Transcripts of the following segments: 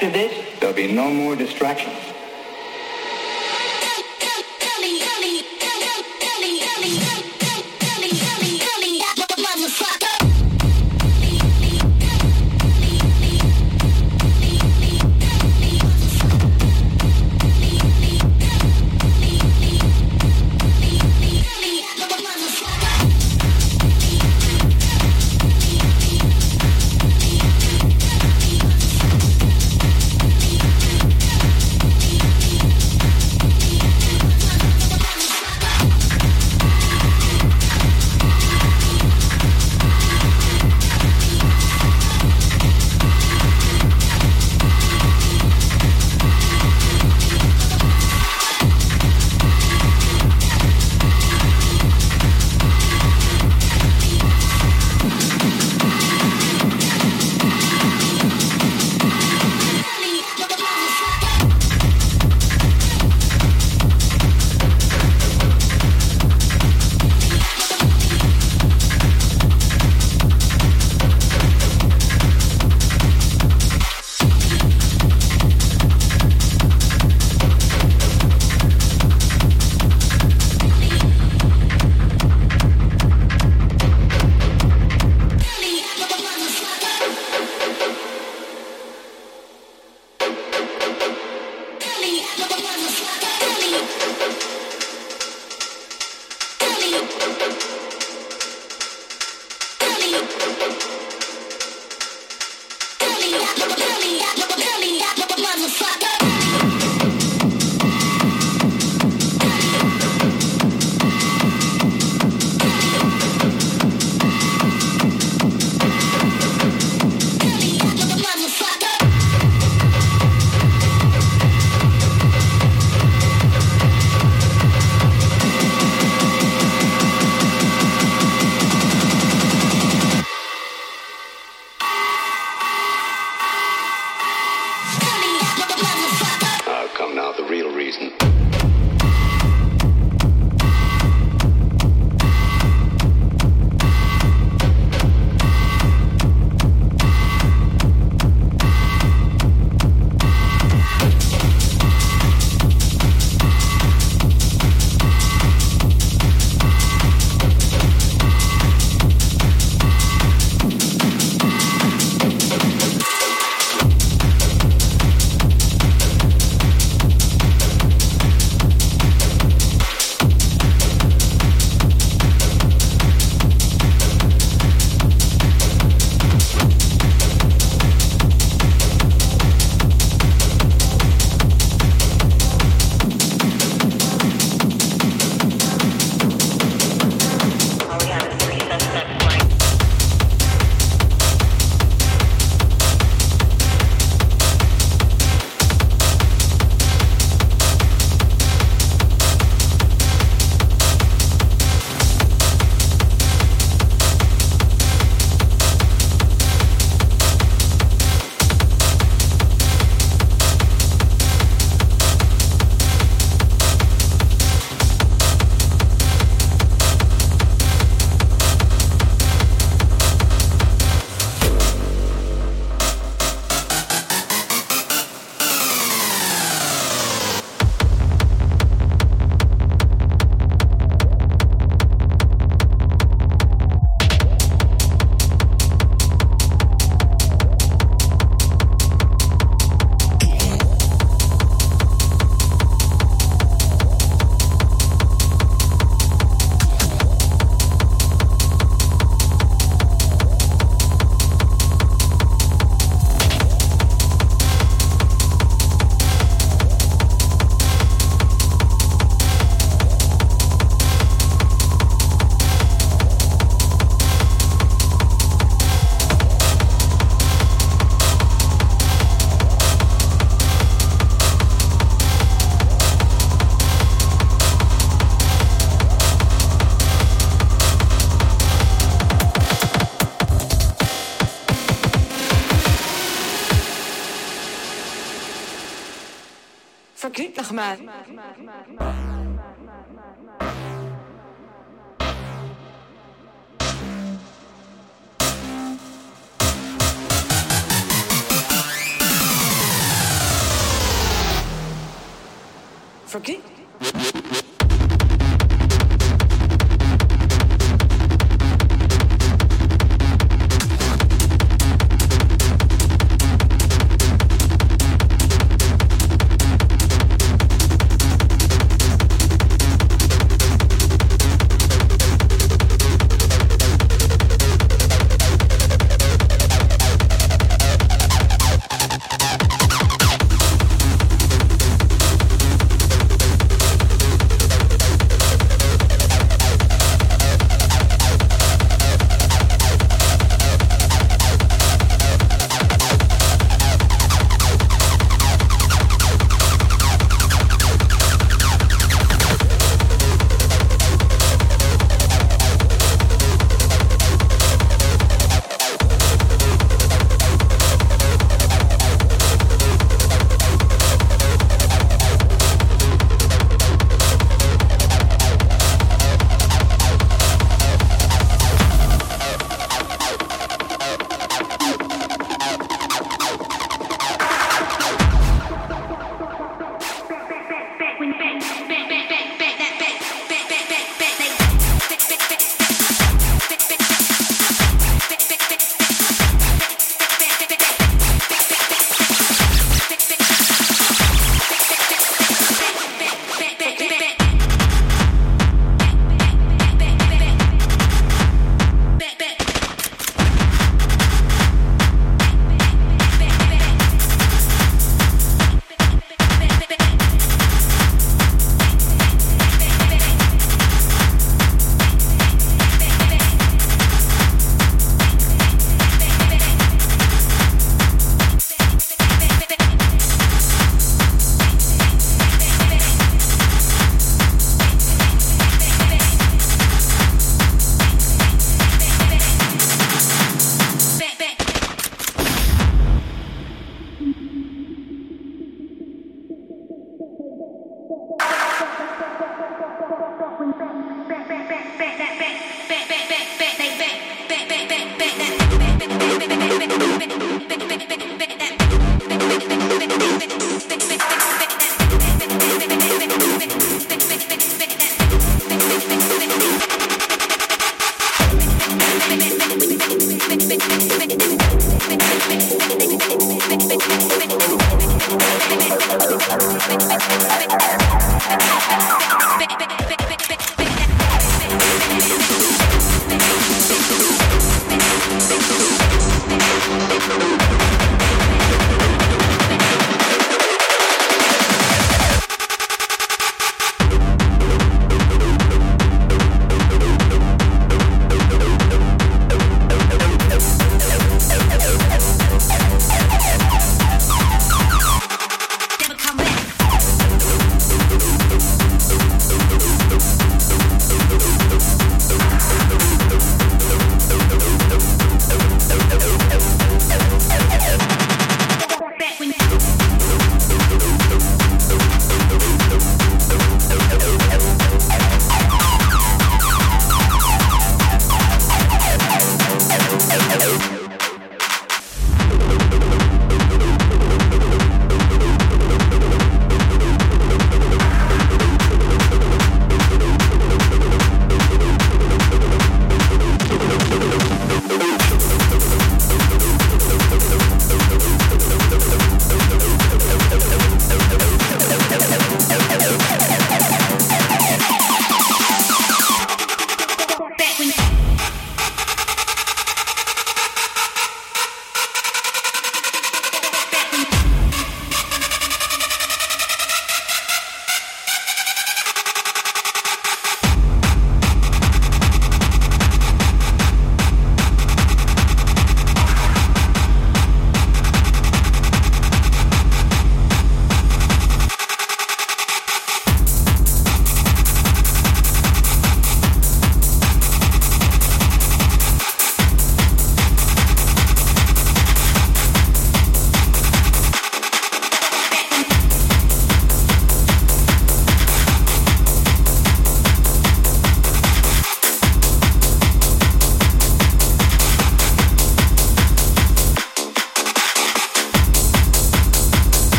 after this, there'll be no more distractions.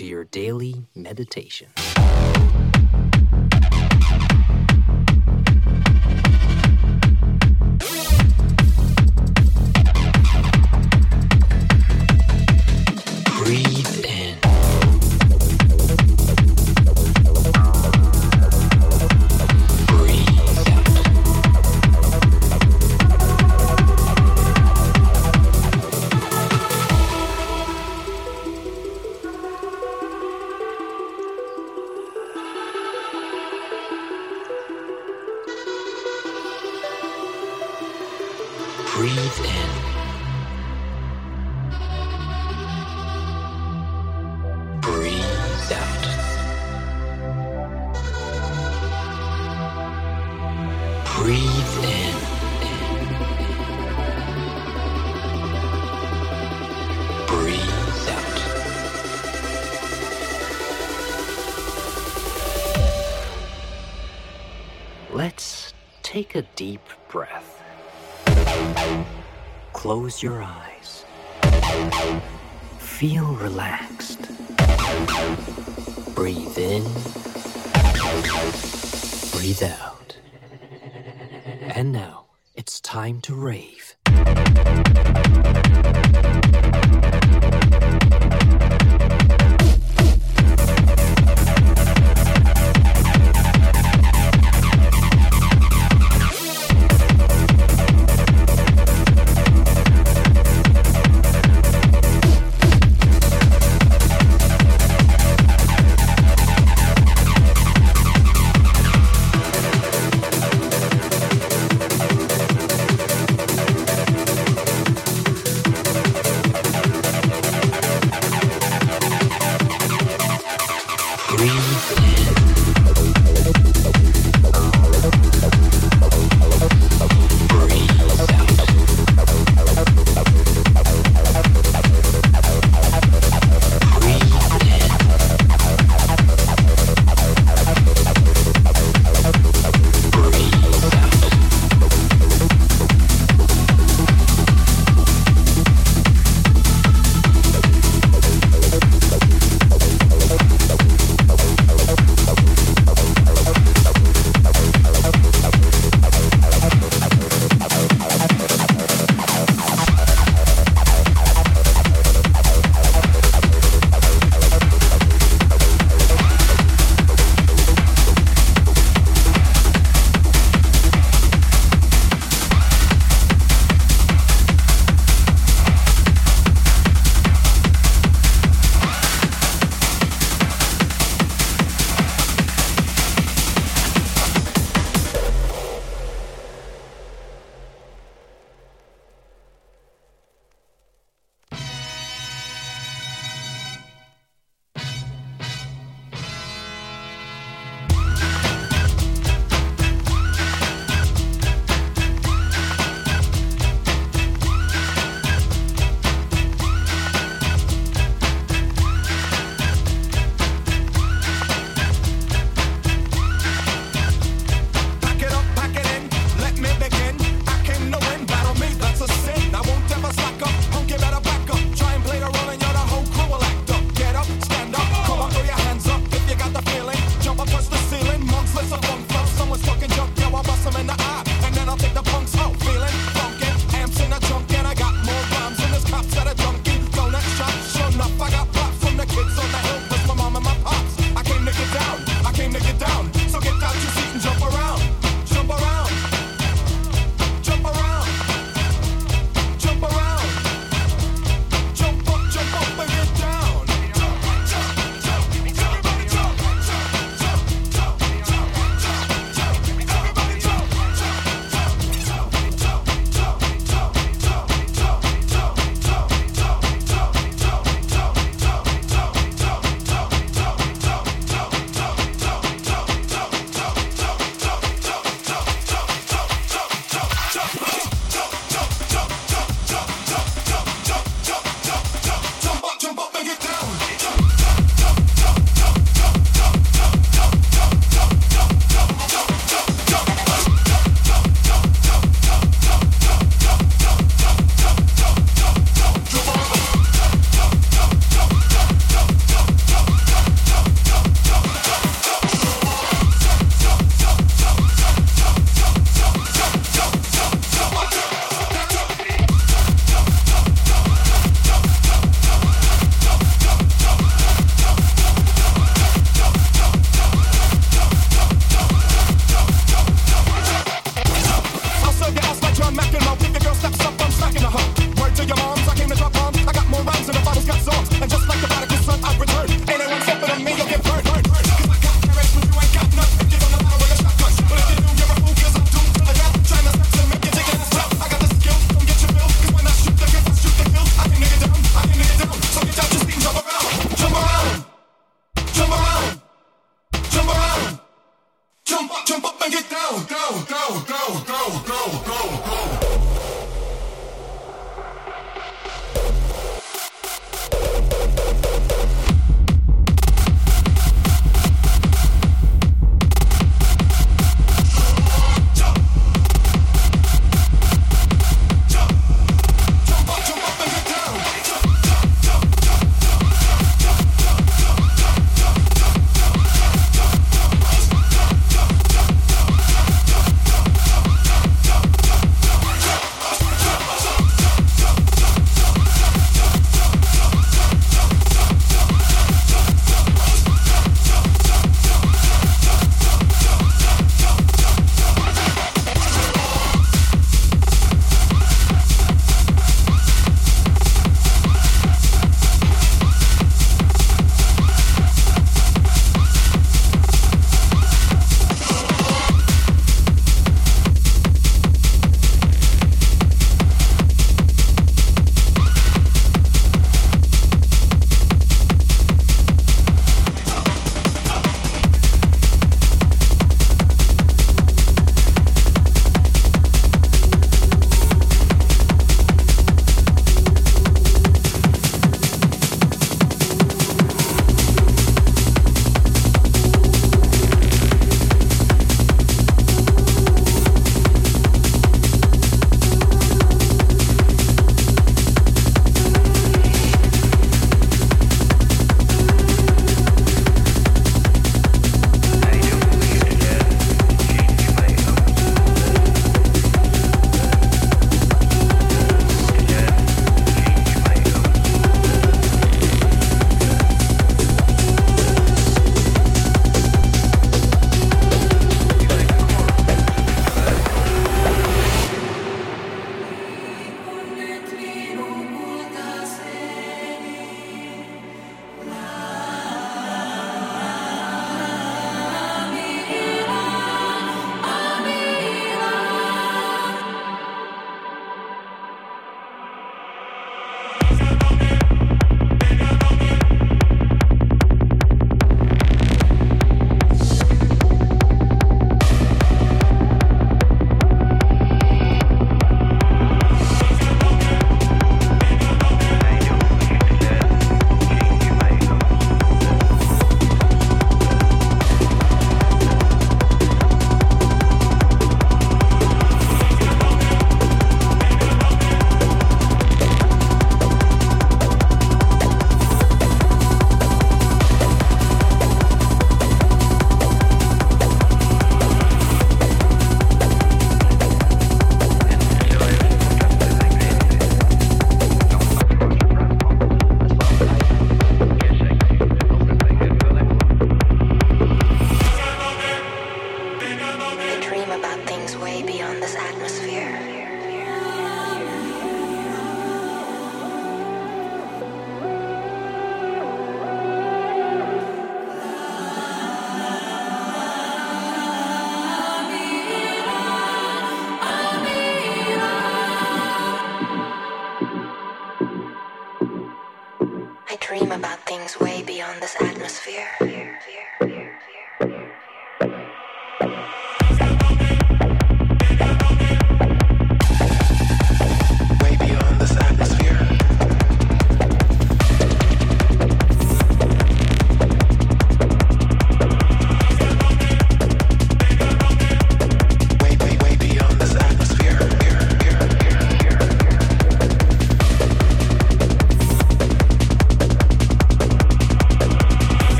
To your daily meditation. Close your eyes. Feel relaxed. Breathe in. Breathe out. And now it's time to rave.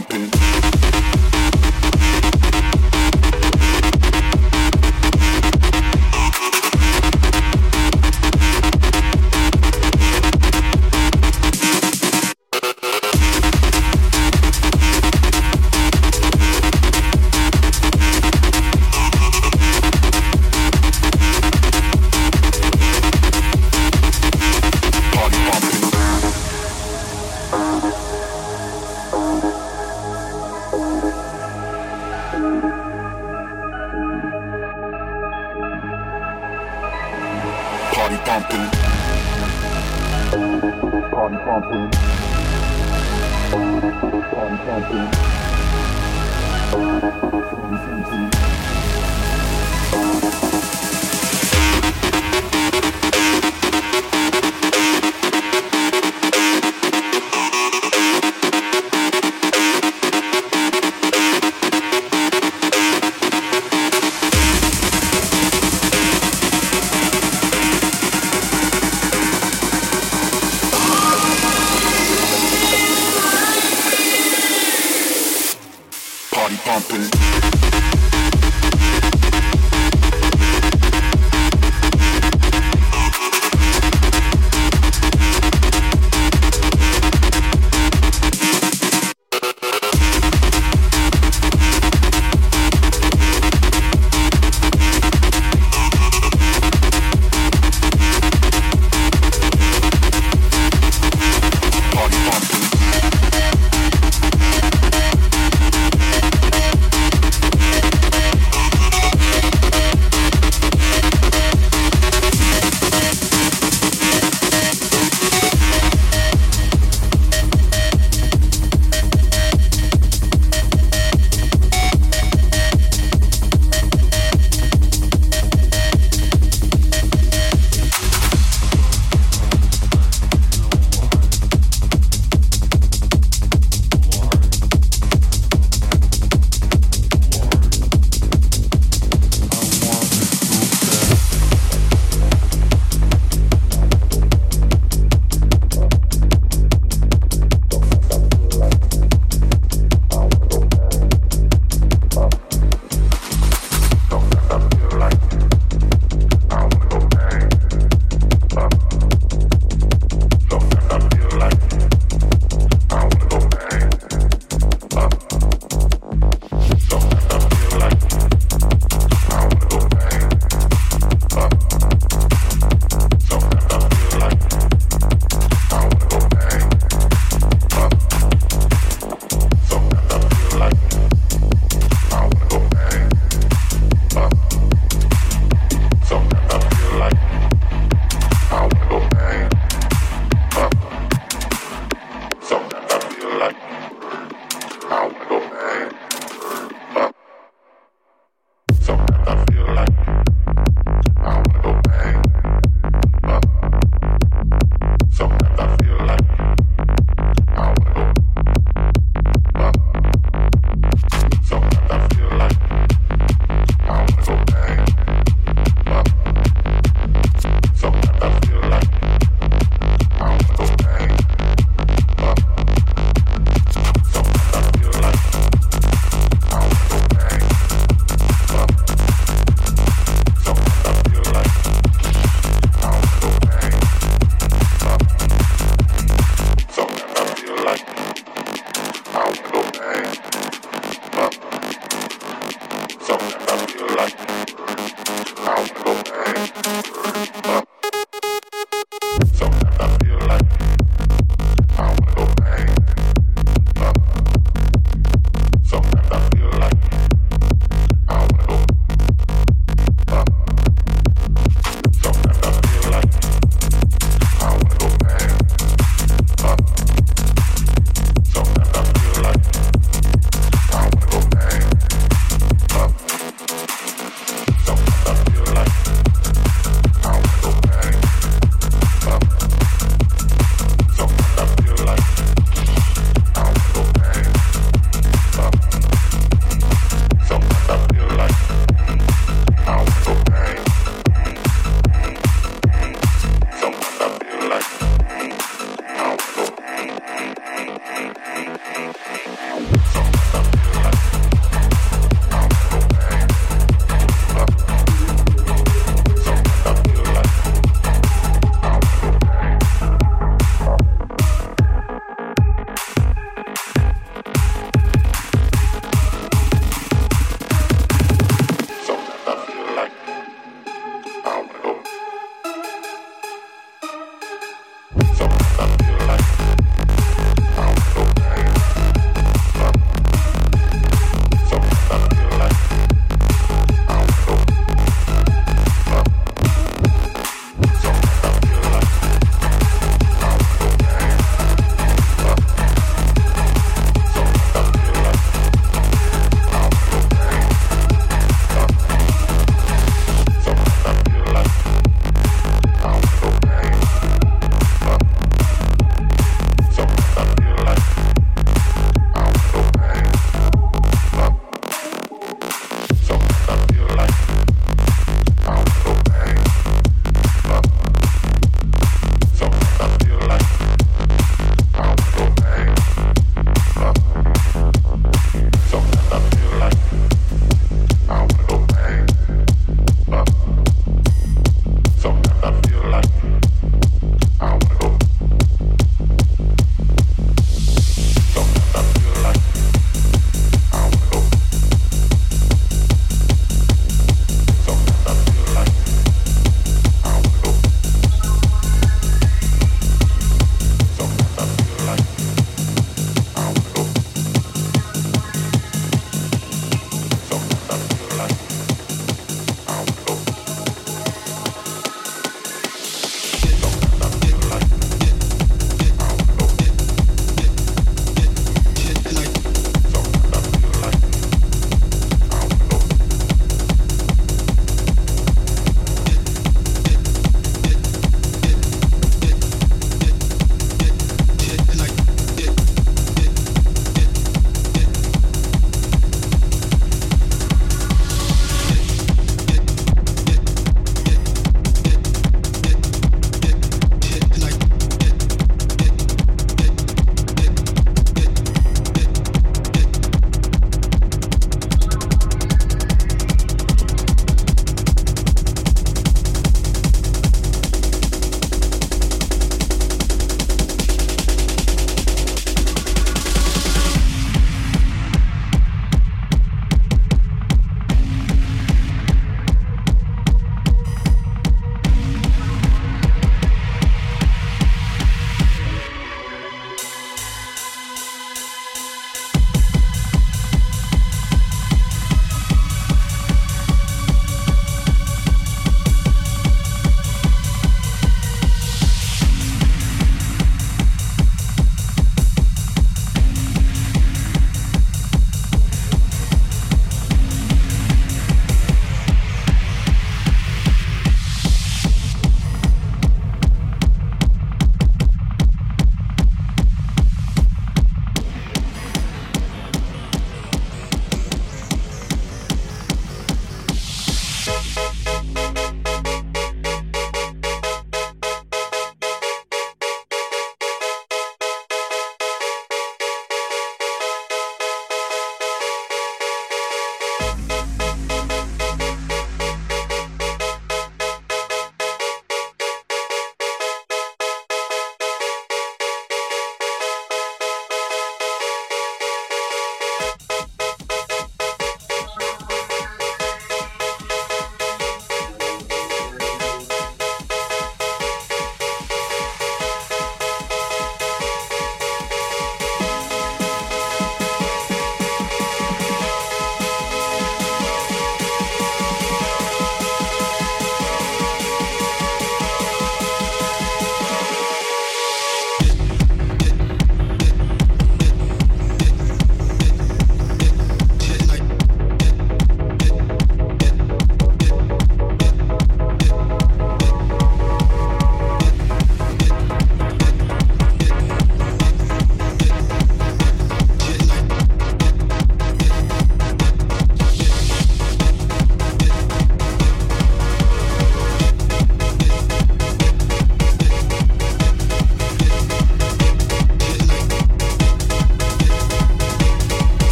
Pumping.